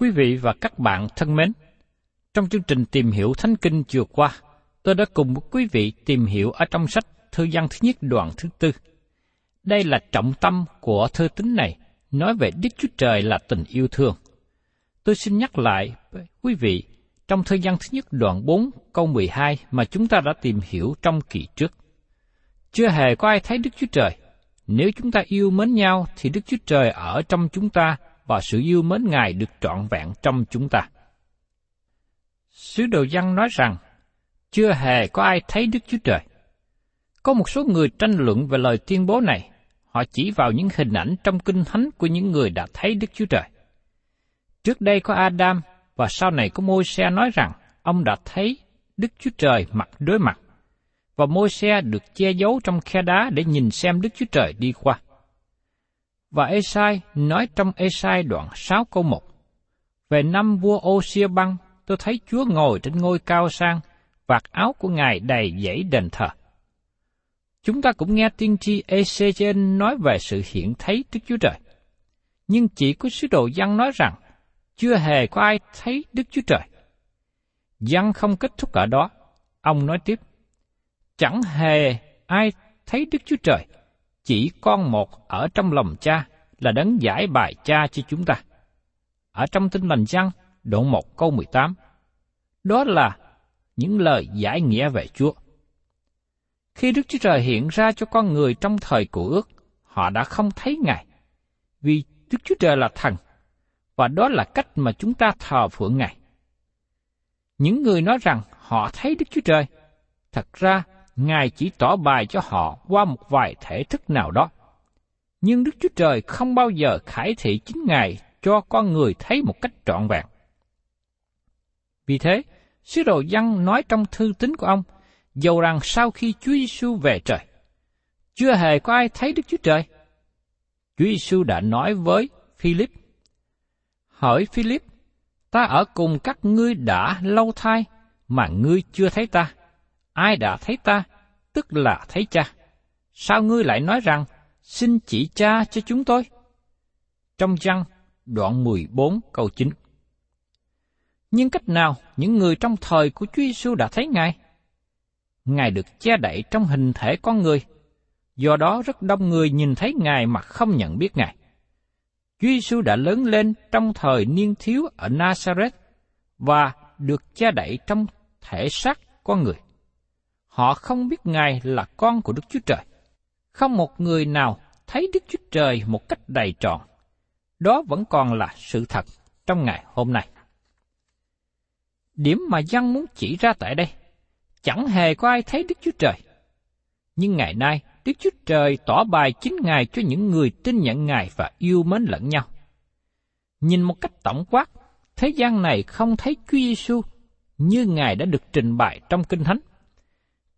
Quý vị và các bạn thân mến, trong chương trình tìm hiểu Thánh Kinh vừa qua, tôi đã cùng với quý vị tìm hiểu ở trong sách Thư văn thứ nhất đoạn thứ tư. Đây là trọng tâm của thư tín này, nói về Đức Chúa Trời là tình yêu thương. Tôi xin nhắc lại với quý vị trong thư văn thứ nhất đoạn 4 câu 12 mà chúng ta đã tìm hiểu trong kỳ trước. Chưa hề có ai thấy Đức Chúa Trời. Nếu chúng ta yêu mến nhau thì Đức Chúa Trời ở trong chúng ta và sự yêu mến Ngài được trọn vẹn trong chúng ta. Sứ đồ văn nói rằng, chưa hề có ai thấy Đức Chúa Trời. Có một số người tranh luận về lời tuyên bố này, họ chỉ vào những hình ảnh trong kinh thánh của những người đã thấy Đức Chúa Trời. Trước đây có Adam và sau này có môi xe nói rằng ông đã thấy Đức Chúa Trời mặt đối mặt, và môi xe được che giấu trong khe đá để nhìn xem Đức Chúa Trời đi qua. Và Esai nói trong Esai đoạn 6 câu 1, Về năm vua Ô-xia băng, tôi thấy Chúa ngồi trên ngôi cao sang, vạt áo của Ngài đầy dãy đền thờ. Chúng ta cũng nghe tiên tri Ezechiel nói về sự hiện thấy Đức Chúa Trời. Nhưng chỉ có sứ đồ giăng nói rằng, chưa hề có ai thấy Đức Chúa Trời. giăng không kết thúc ở đó. Ông nói tiếp, chẳng hề ai thấy Đức Chúa Trời, chỉ con một ở trong lòng cha là đấng giải bài cha cho chúng ta. Ở trong tinh lành văn, đoạn 1 câu 18. Đó là những lời giải nghĩa về Chúa. Khi Đức Chúa Trời hiện ra cho con người trong thời cổ ước, họ đã không thấy Ngài, vì Đức Chúa Trời là thần, và đó là cách mà chúng ta thờ phượng Ngài. Những người nói rằng họ thấy Đức Chúa Trời, thật ra Ngài chỉ tỏ bài cho họ qua một vài thể thức nào đó. Nhưng Đức Chúa Trời không bao giờ khải thị chính Ngài cho con người thấy một cách trọn vẹn. Vì thế, sứ đồ văn nói trong thư tín của ông, dầu rằng sau khi Chúa Giêsu về trời, chưa hề có ai thấy Đức Chúa Trời. Chúa Giêsu đã nói với Philip, hỏi Philip, ta ở cùng các ngươi đã lâu thai mà ngươi chưa thấy ta ai đã thấy ta, tức là thấy cha. Sao ngươi lại nói rằng, xin chỉ cha cho chúng tôi? Trong văn, đoạn 14 câu 9. Nhưng cách nào những người trong thời của Chúa Giêsu đã thấy Ngài? Ngài được che đậy trong hình thể con người, do đó rất đông người nhìn thấy Ngài mà không nhận biết Ngài. Chúa Giêsu đã lớn lên trong thời niên thiếu ở Nazareth, và được che đậy trong thể xác con người. Họ không biết Ngài là con của Đức Chúa Trời. Không một người nào thấy Đức Chúa Trời một cách đầy trọn. Đó vẫn còn là sự thật trong ngày hôm nay. Điểm mà dân muốn chỉ ra tại đây, chẳng hề có ai thấy Đức Chúa Trời. Nhưng ngày nay, Đức Chúa Trời tỏ bài chính Ngài cho những người tin nhận Ngài và yêu mến lẫn nhau. Nhìn một cách tổng quát, thế gian này không thấy Chúa Giêsu như Ngài đã được trình bày trong Kinh Thánh.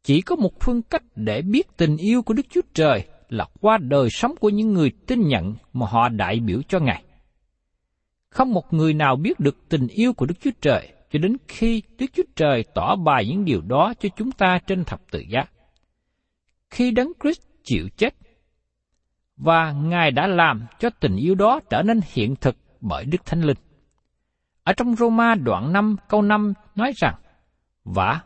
Chỉ có một phương cách để biết tình yêu của Đức Chúa Trời là qua đời sống của những người tin nhận mà họ đại biểu cho Ngài. Không một người nào biết được tình yêu của Đức Chúa Trời cho đến khi Đức Chúa Trời tỏ bài những điều đó cho chúng ta trên thập tự giá. Khi Đấng Christ chịu chết, và Ngài đã làm cho tình yêu đó trở nên hiện thực bởi Đức Thánh Linh. Ở trong Roma đoạn 5 câu 5 nói rằng, Và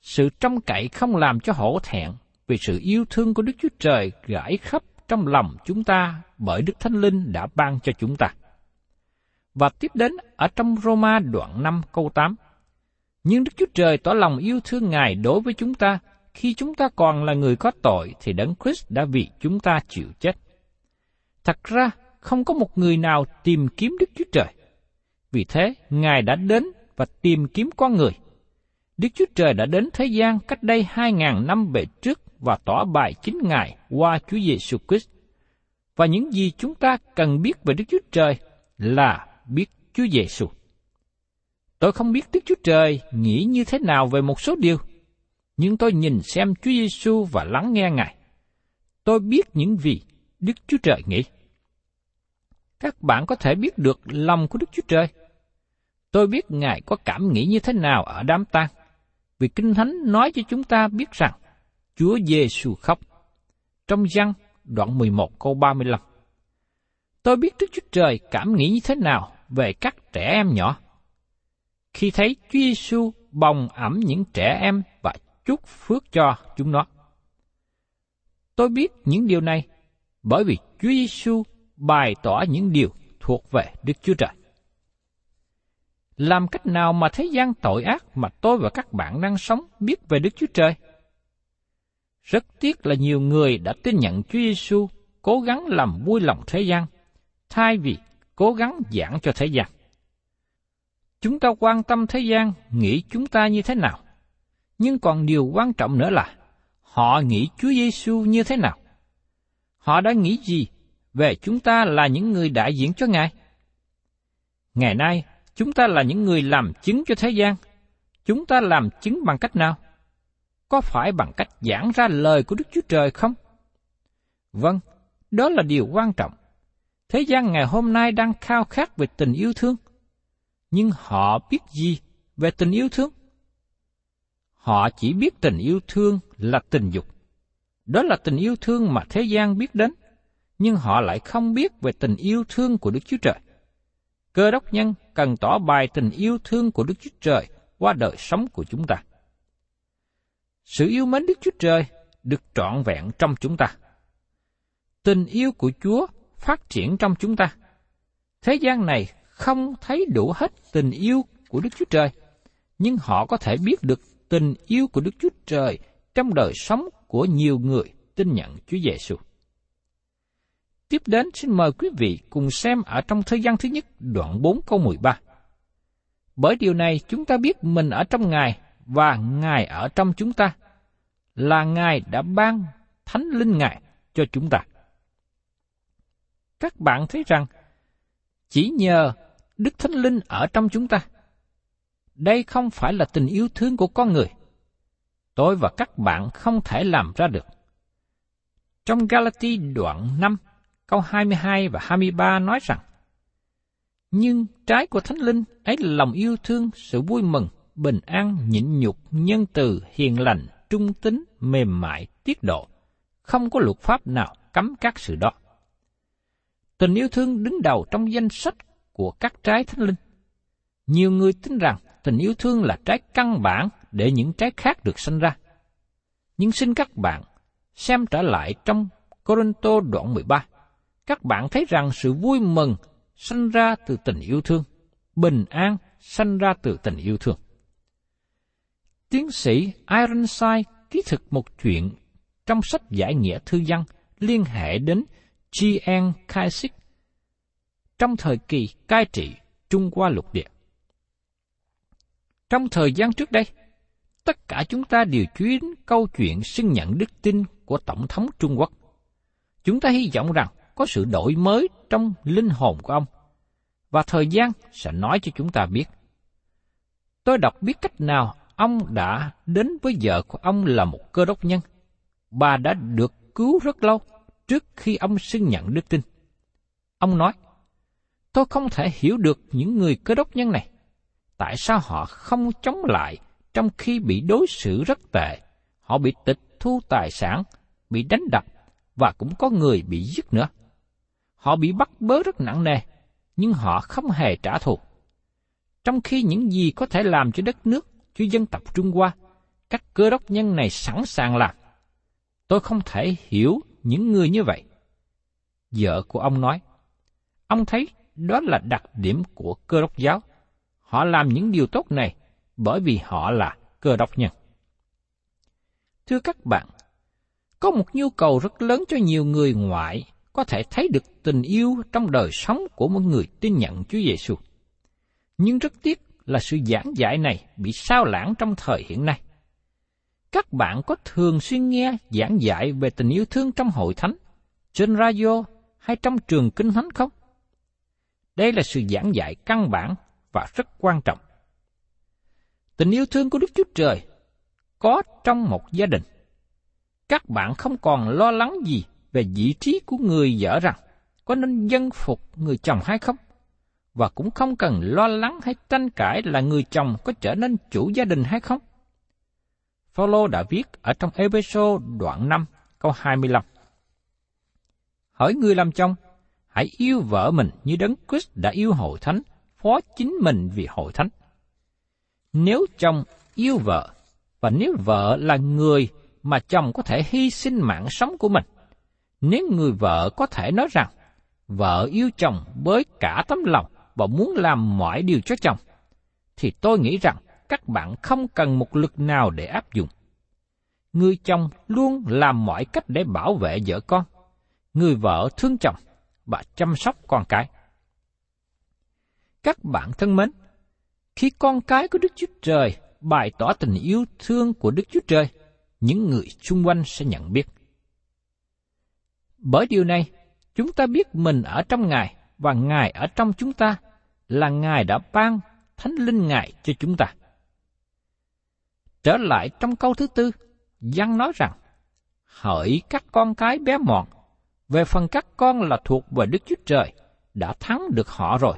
sự trông cậy không làm cho hổ thẹn vì sự yêu thương của Đức Chúa Trời rải khắp trong lòng chúng ta bởi Đức Thánh Linh đã ban cho chúng ta. Và tiếp đến ở trong Roma đoạn 5 câu 8. Nhưng Đức Chúa Trời tỏ lòng yêu thương Ngài đối với chúng ta, khi chúng ta còn là người có tội thì Đấng Christ đã vì chúng ta chịu chết. Thật ra, không có một người nào tìm kiếm Đức Chúa Trời. Vì thế, Ngài đã đến và tìm kiếm con người. Đức Chúa Trời đã đến thế gian cách đây hai ngàn năm về trước và tỏ bài chính Ngài qua Chúa Giêsu Christ. Và những gì chúng ta cần biết về Đức Chúa Trời là biết Chúa Giêsu. Tôi không biết Đức Chúa Trời nghĩ như thế nào về một số điều, nhưng tôi nhìn xem Chúa Giêsu và lắng nghe Ngài. Tôi biết những gì Đức Chúa Trời nghĩ. Các bạn có thể biết được lòng của Đức Chúa Trời. Tôi biết Ngài có cảm nghĩ như thế nào ở đám tang, vì Kinh Thánh nói cho chúng ta biết rằng, Chúa Giêsu khóc. Trong văn đoạn 11 câu 35. Tôi biết Đức Chúa Trời cảm nghĩ như thế nào về các trẻ em nhỏ. Khi thấy Chúa Giêsu bồng ẩm những trẻ em và chúc phước cho chúng nó. Tôi biết những điều này bởi vì Chúa Giêsu bày tỏ những điều thuộc về Đức Chúa Trời. Làm cách nào mà thế gian tội ác mà tôi và các bạn đang sống biết về Đức Chúa Trời? Rất tiếc là nhiều người đã tin nhận Chúa Giêsu cố gắng làm vui lòng thế gian, thay vì cố gắng giảng cho thế gian. Chúng ta quan tâm thế gian nghĩ chúng ta như thế nào, nhưng còn điều quan trọng nữa là họ nghĩ Chúa Giêsu như thế nào. Họ đã nghĩ gì về chúng ta là những người đại diện cho Ngài? Ngày nay, chúng ta là những người làm chứng cho thế gian. Chúng ta làm chứng bằng cách nào? Có phải bằng cách giảng ra lời của Đức Chúa Trời không? Vâng, đó là điều quan trọng. Thế gian ngày hôm nay đang khao khát về tình yêu thương. Nhưng họ biết gì về tình yêu thương? Họ chỉ biết tình yêu thương là tình dục. Đó là tình yêu thương mà thế gian biết đến, nhưng họ lại không biết về tình yêu thương của Đức Chúa Trời. Cơ đốc nhân cần tỏ bài tình yêu thương của Đức Chúa Trời qua đời sống của chúng ta. Sự yêu mến Đức Chúa Trời được trọn vẹn trong chúng ta. Tình yêu của Chúa phát triển trong chúng ta. Thế gian này không thấy đủ hết tình yêu của Đức Chúa Trời, nhưng họ có thể biết được tình yêu của Đức Chúa Trời trong đời sống của nhiều người tin nhận Chúa Giêsu. Tiếp đến xin mời quý vị cùng xem ở trong thời gian thứ nhất đoạn 4 câu 13. Bởi điều này chúng ta biết mình ở trong Ngài và Ngài ở trong chúng ta, là Ngài đã ban Thánh Linh Ngài cho chúng ta các bạn thấy rằng chỉ nhờ Đức Thánh Linh ở trong chúng ta. Đây không phải là tình yêu thương của con người. Tôi và các bạn không thể làm ra được. Trong Galati đoạn 5, câu 22 và 23 nói rằng, Nhưng trái của Thánh Linh ấy là lòng yêu thương, sự vui mừng, bình an, nhịn nhục, nhân từ, hiền lành, trung tính, mềm mại, tiết độ. Không có luật pháp nào cấm các sự đó. Tình yêu thương đứng đầu trong danh sách của các trái thánh linh. Nhiều người tin rằng tình yêu thương là trái căn bản để những trái khác được sinh ra. Nhưng xin các bạn xem trở lại trong Corinto đoạn 13. Các bạn thấy rằng sự vui mừng sinh ra từ tình yêu thương, bình an, sanh ra từ tình yêu thương. Tiến sĩ Ironside ký thực một chuyện trong sách giải nghĩa thư văn liên hệ đến G.N. Kaisik trong thời kỳ cai trị Trung Hoa lục địa. Trong thời gian trước đây, tất cả chúng ta đều chú ý đến câu chuyện xưng nhận đức tin của Tổng thống Trung Quốc. Chúng ta hy vọng rằng có sự đổi mới trong linh hồn của ông, và thời gian sẽ nói cho chúng ta biết. Tôi đọc biết cách nào ông đã đến với vợ của ông là một cơ đốc nhân. Bà đã được cứu rất lâu trước khi ông xưng nhận đức tin. Ông nói, tôi không thể hiểu được những người cơ đốc nhân này. Tại sao họ không chống lại trong khi bị đối xử rất tệ? Họ bị tịch thu tài sản, bị đánh đập, và cũng có người bị giết nữa. Họ bị bắt bớ rất nặng nề, nhưng họ không hề trả thù. Trong khi những gì có thể làm cho đất nước, cho dân tộc Trung Hoa, các cơ đốc nhân này sẵn sàng làm. Tôi không thể hiểu những người như vậy. Vợ của ông nói, ông thấy đó là đặc điểm của cơ đốc giáo. Họ làm những điều tốt này bởi vì họ là cơ đốc nhân. Thưa các bạn, có một nhu cầu rất lớn cho nhiều người ngoại có thể thấy được tình yêu trong đời sống của một người tin nhận Chúa Giêsu. Nhưng rất tiếc là sự giảng dạy này bị sao lãng trong thời hiện nay. Các bạn có thường xuyên nghe giảng dạy về tình yêu thương trong hội thánh, trên radio hay trong trường kinh thánh không? Đây là sự giảng dạy căn bản và rất quan trọng. Tình yêu thương của Đức Chúa Trời có trong một gia đình. Các bạn không còn lo lắng gì về vị trí của người vợ rằng có nên dân phục người chồng hay không, và cũng không cần lo lắng hay tranh cãi là người chồng có trở nên chủ gia đình hay không. Phaolô đã viết ở trong Epheso đoạn 5 câu 25. Hỏi người làm chồng, hãy yêu vợ mình như đấng Christ đã yêu hội thánh, phó chính mình vì hội thánh. Nếu chồng yêu vợ, và nếu vợ là người mà chồng có thể hy sinh mạng sống của mình, nếu người vợ có thể nói rằng vợ yêu chồng với cả tấm lòng và muốn làm mọi điều cho chồng, thì tôi nghĩ rằng các bạn không cần một lực nào để áp dụng. Người chồng luôn làm mọi cách để bảo vệ vợ con. Người vợ thương chồng và chăm sóc con cái. Các bạn thân mến, khi con cái của Đức Chúa Trời bày tỏ tình yêu thương của Đức Chúa Trời, những người xung quanh sẽ nhận biết. Bởi điều này, chúng ta biết mình ở trong Ngài và Ngài ở trong chúng ta là Ngài đã ban Thánh Linh Ngài cho chúng ta. Trở lại trong câu thứ tư, Giăng nói rằng, hỡi các con cái bé mọn, về phần các con là thuộc về Đức Chúa Trời, đã thắng được họ rồi,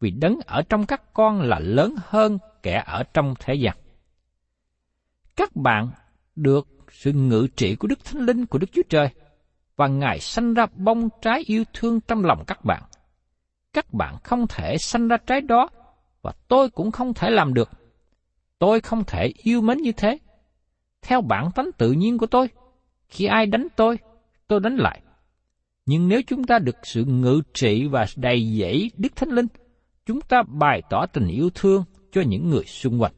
vì đấng ở trong các con là lớn hơn kẻ ở trong thế gian. Các bạn được sự ngự trị của Đức Thánh Linh của Đức Chúa Trời, và Ngài sanh ra bông trái yêu thương trong lòng các bạn. Các bạn không thể sanh ra trái đó, và tôi cũng không thể làm được. Tôi không thể yêu mến như thế. Theo bản tánh tự nhiên của tôi, khi ai đánh tôi, tôi đánh lại. Nhưng nếu chúng ta được sự ngự trị và đầy dẫy Đức Thánh Linh, chúng ta bày tỏ tình yêu thương cho những người xung quanh.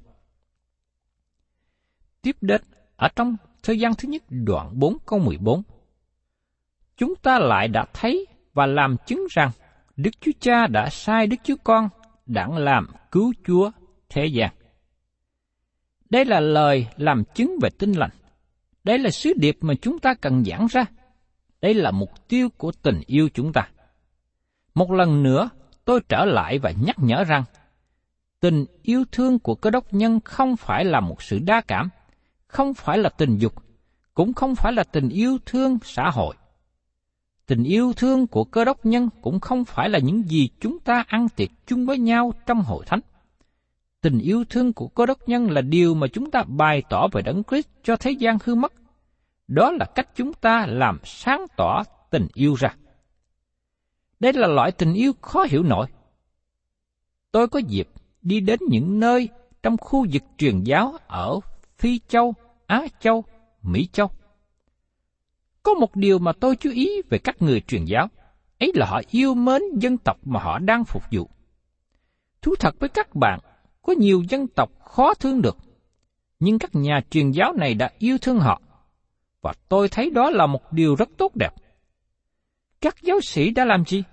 Tiếp đến, ở trong thời gian thứ nhất đoạn 4 câu 14, chúng ta lại đã thấy và làm chứng rằng Đức Chúa Cha đã sai Đức Chúa Con đặng làm cứu Chúa thế gian. Đây là lời làm chứng về tinh lành. Đây là sứ điệp mà chúng ta cần giảng ra. Đây là mục tiêu của tình yêu chúng ta. Một lần nữa, tôi trở lại và nhắc nhở rằng, tình yêu thương của cơ đốc nhân không phải là một sự đa cảm, không phải là tình dục, cũng không phải là tình yêu thương xã hội. Tình yêu thương của cơ đốc nhân cũng không phải là những gì chúng ta ăn tiệc chung với nhau trong hội thánh. Tình yêu thương của cơ đốc nhân là điều mà chúng ta bày tỏ về Đấng Christ cho thế gian hư mất. Đó là cách chúng ta làm sáng tỏ tình yêu ra. Đây là loại tình yêu khó hiểu nổi. Tôi có dịp đi đến những nơi trong khu vực truyền giáo ở Phi Châu, Á Châu, Mỹ Châu. Có một điều mà tôi chú ý về các người truyền giáo, ấy là họ yêu mến dân tộc mà họ đang phục vụ. Thú thật với các bạn, có nhiều dân tộc khó thương được, nhưng các nhà truyền giáo này đã yêu thương họ, và tôi thấy đó là một điều rất tốt đẹp. Các giáo sĩ đã làm gì?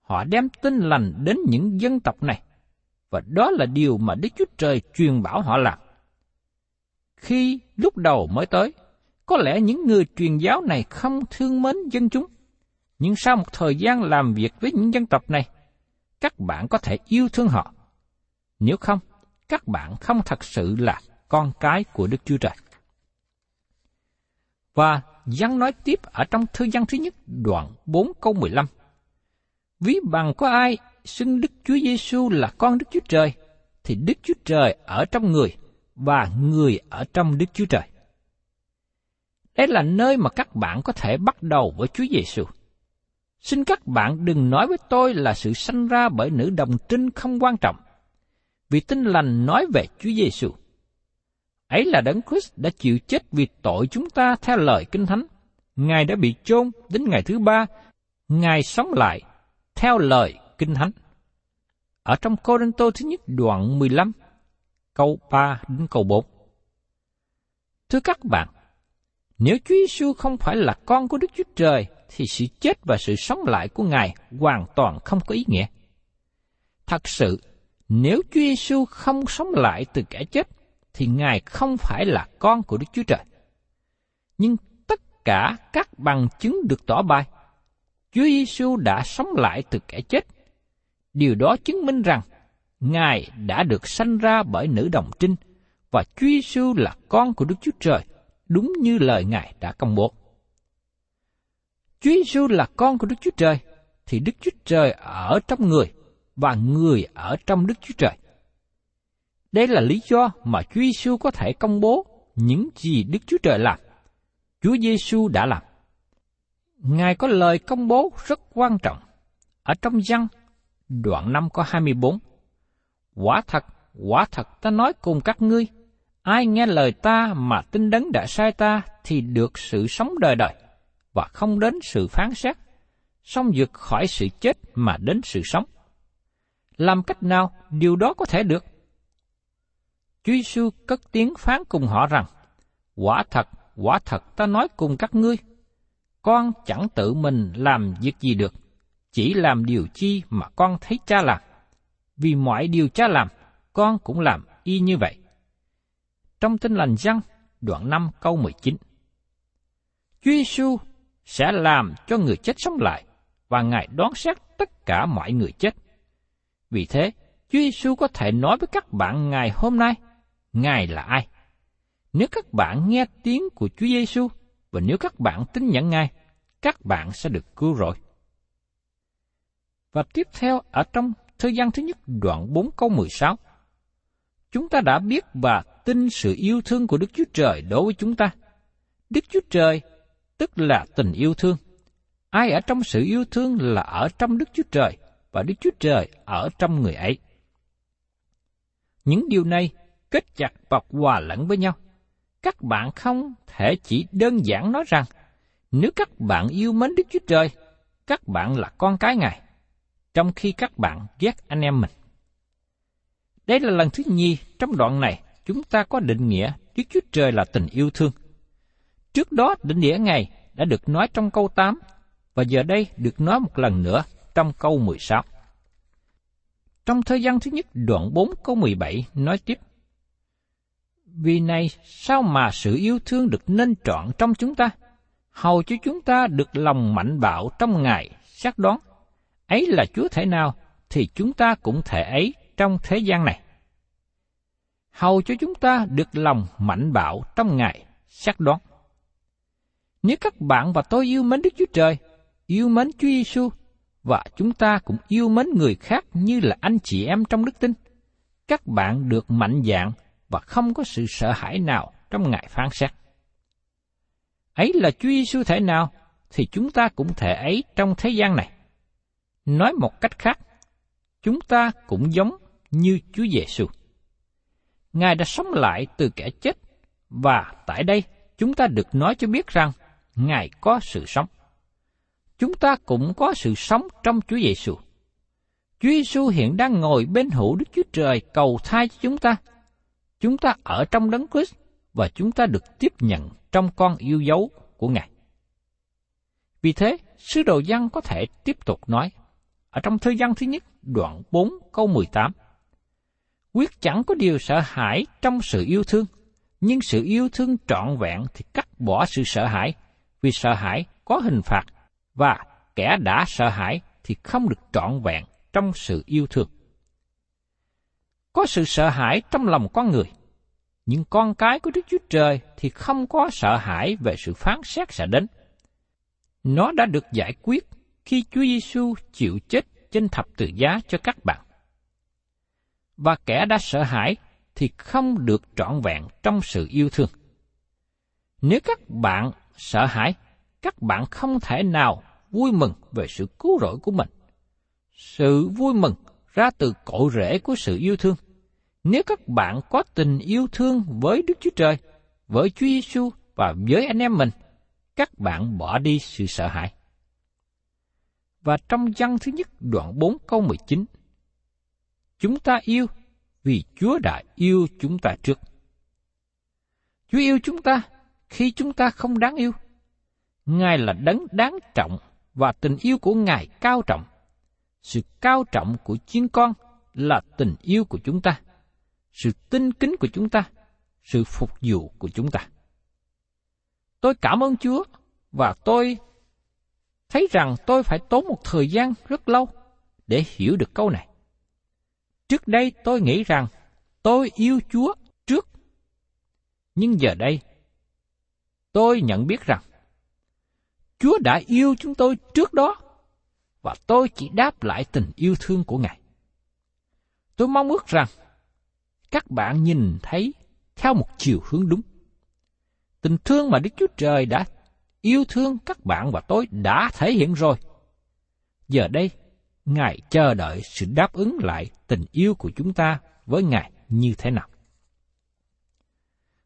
Họ đem tin lành đến những dân tộc này, và đó là điều mà Đức Chúa Trời truyền bảo họ làm. Khi lúc đầu mới tới, có lẽ những người truyền giáo này không thương mến dân chúng, nhưng sau một thời gian làm việc với những dân tộc này, các bạn có thể yêu thương họ. Nếu không, các bạn không thật sự là con cái của Đức Chúa Trời. Và Giăng nói tiếp ở trong thư văn thứ nhất đoạn 4 câu 15. Ví bằng có ai xưng Đức Chúa Giêsu là con Đức Chúa Trời, thì Đức Chúa Trời ở trong người và người ở trong Đức Chúa Trời. Đây là nơi mà các bạn có thể bắt đầu với Chúa Giêsu. Xin các bạn đừng nói với tôi là sự sanh ra bởi nữ đồng trinh không quan trọng, vì tin lành nói về Chúa Giêsu. Ấy là Đấng Christ đã chịu chết vì tội chúng ta theo lời Kinh Thánh. Ngài đã bị chôn đến ngày thứ ba, Ngài sống lại theo lời Kinh Thánh. Ở trong Cô Đinh Tô thứ nhất đoạn 15, câu 3 đến câu 4. Thưa các bạn, nếu Chúa Giêsu không phải là con của Đức Chúa Trời, thì sự chết và sự sống lại của Ngài hoàn toàn không có ý nghĩa. Thật sự, nếu Chúa Giêsu không sống lại từ kẻ chết, thì Ngài không phải là con của Đức Chúa Trời. Nhưng tất cả các bằng chứng được tỏ bài, Chúa Giêsu đã sống lại từ kẻ chết. Điều đó chứng minh rằng Ngài đã được sanh ra bởi nữ đồng trinh và Chúa Giêsu là con của Đức Chúa Trời, đúng như lời Ngài đã công bố. Chúa Giêsu là con của Đức Chúa Trời, thì Đức Chúa Trời ở trong người và người ở trong Đức Chúa Trời. Đây là lý do mà Chúa Giêsu có thể công bố những gì Đức Chúa Trời làm. Chúa Giêsu đã làm. Ngài có lời công bố rất quan trọng. Ở trong văn, đoạn 5 có 24. Quả thật, quả thật ta nói cùng các ngươi, ai nghe lời ta mà tin đấng đã sai ta thì được sự sống đời đời và không đến sự phán xét, song vượt khỏi sự chết mà đến sự sống. Làm cách nào điều đó có thể được? Chúa Giêsu cất tiếng phán cùng họ rằng, quả thật, quả thật ta nói cùng các ngươi, con chẳng tự mình làm việc gì được, chỉ làm điều chi mà con thấy cha làm. Vì mọi điều cha làm, con cũng làm y như vậy. Trong tin lành răng, đoạn 5 câu 19. Chúa Giêsu sẽ làm cho người chết sống lại và Ngài đoán xét tất cả mọi người chết. Vì thế, Chúa Giêsu có thể nói với các bạn ngày hôm nay, Ngài là ai? Nếu các bạn nghe tiếng của Chúa Giêsu và nếu các bạn tin nhận Ngài, các bạn sẽ được cứu rỗi. Và tiếp theo ở trong thời gian thứ nhất đoạn 4 câu 16. Chúng ta đã biết và tin sự yêu thương của Đức Chúa Trời đối với chúng ta. Đức Chúa Trời tức là tình yêu thương. Ai ở trong sự yêu thương là ở trong Đức Chúa Trời và Đức Chúa Trời ở trong người ấy. Những điều này kết chặt và hòa lẫn với nhau. Các bạn không thể chỉ đơn giản nói rằng nếu các bạn yêu mến Đức Chúa Trời, các bạn là con cái Ngài, trong khi các bạn ghét anh em mình. Đây là lần thứ nhì trong đoạn này chúng ta có định nghĩa Đức Chúa Trời là tình yêu thương. Trước đó định nghĩa Ngài đã được nói trong câu 8 và giờ đây được nói một lần nữa trong câu 16. Trong thời gian thứ nhất đoạn 4 câu 17 nói tiếp Vì này sao mà sự yêu thương được nên trọn trong chúng ta, hầu cho chúng ta được lòng mạnh bạo trong ngài xác đoán. Ấy là Chúa thể nào thì chúng ta cũng thể ấy trong thế gian này. Hầu cho chúng ta được lòng mạnh bạo trong ngày xác đoán. Nếu các bạn và tôi yêu mến Đức Chúa Trời, yêu mến Chúa Giêsu và chúng ta cũng yêu mến người khác như là anh chị em trong đức tin, các bạn được mạnh dạng và không có sự sợ hãi nào trong ngày phán xét. Ấy là Chúa Giêsu thể nào thì chúng ta cũng thể ấy trong thế gian này. Nói một cách khác, chúng ta cũng giống như Chúa Giêsu. Ngài đã sống lại từ kẻ chết và tại đây chúng ta được nói cho biết rằng Ngài có sự sống. Chúng ta cũng có sự sống trong Chúa Giêsu. Chúa Giêsu hiện đang ngồi bên hữu Đức Chúa Trời cầu thai cho chúng ta. Chúng ta ở trong đấng Christ và chúng ta được tiếp nhận trong con yêu dấu của Ngài. Vì thế, sứ đồ văn có thể tiếp tục nói, ở trong thư văn thứ nhất, đoạn 4 câu 18. Quyết chẳng có điều sợ hãi trong sự yêu thương, nhưng sự yêu thương trọn vẹn thì cắt bỏ sự sợ hãi, vì sợ hãi có hình phạt, và kẻ đã sợ hãi thì không được trọn vẹn trong sự yêu thương. Có sự sợ hãi trong lòng con người, nhưng con cái của Đức Chúa Trời thì không có sợ hãi về sự phán xét sẽ đến. Nó đã được giải quyết khi Chúa Giêsu chịu chết trên thập tự giá cho các bạn. Và kẻ đã sợ hãi thì không được trọn vẹn trong sự yêu thương. Nếu các bạn sợ hãi, các bạn không thể nào vui mừng về sự cứu rỗi của mình. Sự vui mừng ra từ cội rễ của sự yêu thương. Nếu các bạn có tình yêu thương với Đức Chúa Trời, với Chúa Giêsu và với anh em mình, các bạn bỏ đi sự sợ hãi. Và trong văn thứ nhất đoạn 4 câu 19, Chúng ta yêu vì Chúa đã yêu chúng ta trước. Chúa yêu chúng ta khi chúng ta không đáng yêu. Ngài là đấng đáng trọng và tình yêu của Ngài cao trọng. Sự cao trọng của chiên con là tình yêu của chúng ta, sự tinh kính của chúng ta, sự phục vụ của chúng ta. Tôi cảm ơn Chúa và tôi thấy rằng tôi phải tốn một thời gian rất lâu để hiểu được câu này. Trước đây tôi nghĩ rằng tôi yêu Chúa trước. Nhưng giờ đây, tôi nhận biết rằng Chúa đã yêu chúng tôi trước đó và tôi chỉ đáp lại tình yêu thương của Ngài. Tôi mong ước rằng các bạn nhìn thấy theo một chiều hướng đúng. Tình thương mà Đức Chúa Trời đã yêu thương các bạn và tôi đã thể hiện rồi. Giờ đây, Ngài chờ đợi sự đáp ứng lại tình yêu của chúng ta với Ngài như thế nào.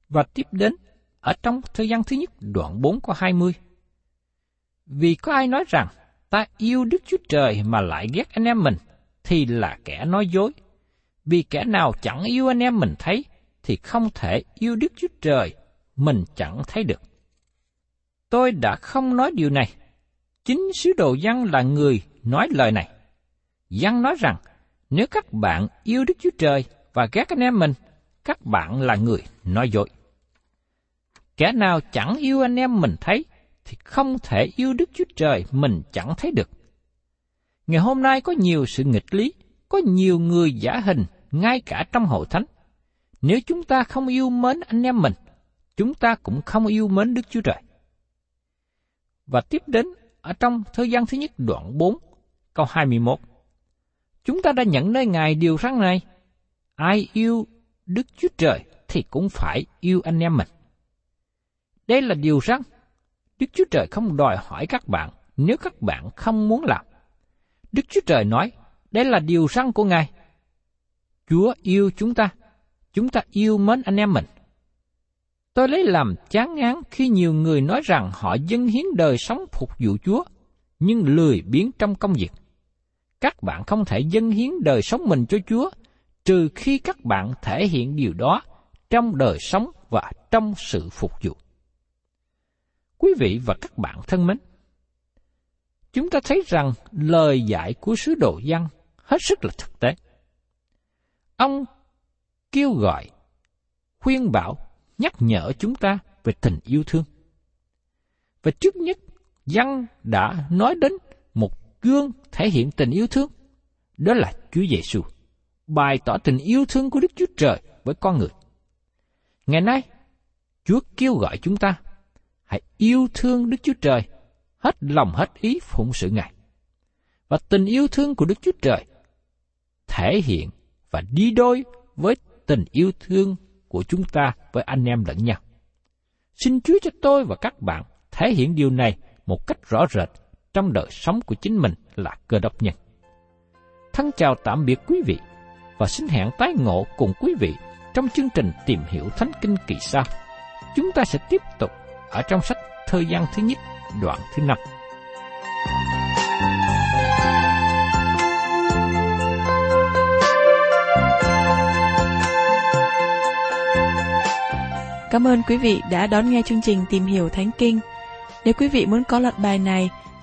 Và tiếp đến, ở trong thời gian thứ nhất đoạn 4 có 20. Vì có ai nói rằng ta yêu Đức Chúa Trời mà lại ghét anh em mình, thì là kẻ nói dối. Vì kẻ nào chẳng yêu anh em mình thấy, thì không thể yêu Đức Chúa Trời mình chẳng thấy được. Tôi đã không nói điều này. Chính sứ đồ dân là người nói lời này. Giăng nói rằng, nếu các bạn yêu Đức Chúa Trời và ghét anh em mình, các bạn là người nói dối. Kẻ nào chẳng yêu anh em mình thấy, thì không thể yêu Đức Chúa Trời mình chẳng thấy được. Ngày hôm nay có nhiều sự nghịch lý, có nhiều người giả hình ngay cả trong hội thánh. Nếu chúng ta không yêu mến anh em mình, chúng ta cũng không yêu mến Đức Chúa Trời. Và tiếp đến ở trong thời gian thứ nhất đoạn 4, câu 21. Chúng ta đã nhận nơi Ngài điều răn này, ai yêu Đức Chúa Trời thì cũng phải yêu anh em mình. Đây là điều răn. Đức Chúa Trời không đòi hỏi các bạn nếu các bạn không muốn làm. Đức Chúa Trời nói, đây là điều răn của Ngài. Chúa yêu chúng ta, chúng ta yêu mến anh em mình. Tôi lấy làm chán ngán khi nhiều người nói rằng họ dâng hiến đời sống phục vụ Chúa, nhưng lười biếng trong công việc. Các bạn không thể dâng hiến đời sống mình cho Chúa, trừ khi các bạn thể hiện điều đó trong đời sống và trong sự phục vụ. Quý vị và các bạn thân mến, chúng ta thấy rằng lời dạy của sứ đồ văn hết sức là thực tế. Ông kêu gọi, khuyên bảo nhắc nhở chúng ta về tình yêu thương. Và trước nhất, văn đã nói đến gương thể hiện tình yêu thương, đó là Chúa Giêsu, bày tỏ tình yêu thương của Đức Chúa Trời với con người. Ngày nay, Chúa kêu gọi chúng ta hãy yêu thương Đức Chúa Trời hết lòng hết ý phụng sự Ngài. Và tình yêu thương của Đức Chúa Trời thể hiện và đi đôi với tình yêu thương của chúng ta với anh em lẫn nhau. Xin Chúa cho tôi và các bạn thể hiện điều này một cách rõ rệt trong đời sống của chính mình là cơ đốc nhân. Thân chào tạm biệt quý vị và xin hẹn tái ngộ cùng quý vị trong chương trình tìm hiểu Thánh Kinh kỳ sau. Chúng ta sẽ tiếp tục ở trong sách Thời gian thứ nhất, đoạn thứ năm. Cảm ơn quý vị đã đón nghe chương trình Tìm hiểu Thánh Kinh. Nếu quý vị muốn có loạt bài này,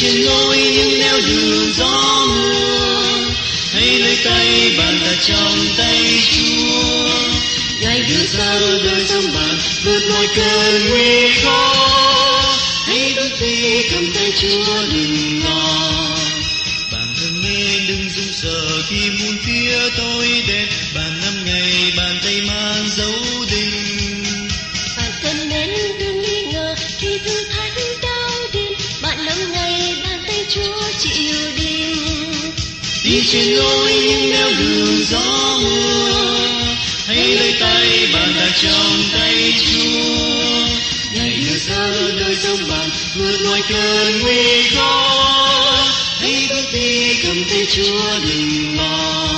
Trên ngôi những nẻo đường gió mưa. Hãy lấy tay bạn ta trong tay Chúa. Ngày đưa ra đời trong bạn vượt mọi cơn nguy khó. Hãy bước đi cầm tay Chúa đừng lo. Bạn thân mến, đừng run sợ khi muôn phía tôi đến. Bạn năm ngày trên lối những nẻo đường gió mưa. Hãy lấy tay bạn đặt trong tay Chúa. Ngày đưa ra đời sống bạn, vượt mọi cơn nguy khó hãy bước đi cầm tay Chúa đừng lo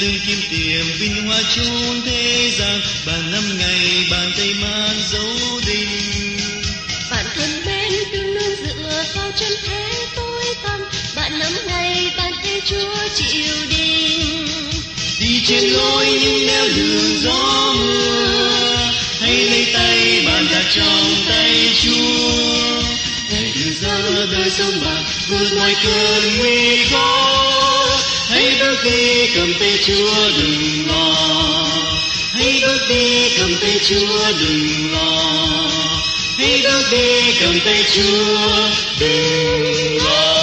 Đừng kiếm tìm vinh hoa chốn thế gian. Bạn năm ngày bàn tay mang dấu đinh Bạn thân mến đừng luôn dựa vào chân thế tối tăm. Bạn nắm ngay bàn tay Chúa chịu đình. Đi trên lối những nẻo đường gió mưa. Hãy lấy tay bạn đặt trong tay Chúa. Ngài đưa ra đời sống bạn vượt mọi cơn nguy khó hãy bước đi, cầm tay Chúa đừng lo. Hãy bước đi, cầm tay Chúa đừng lo. Hãy bước đi, cầm tay Chúa đừng lo.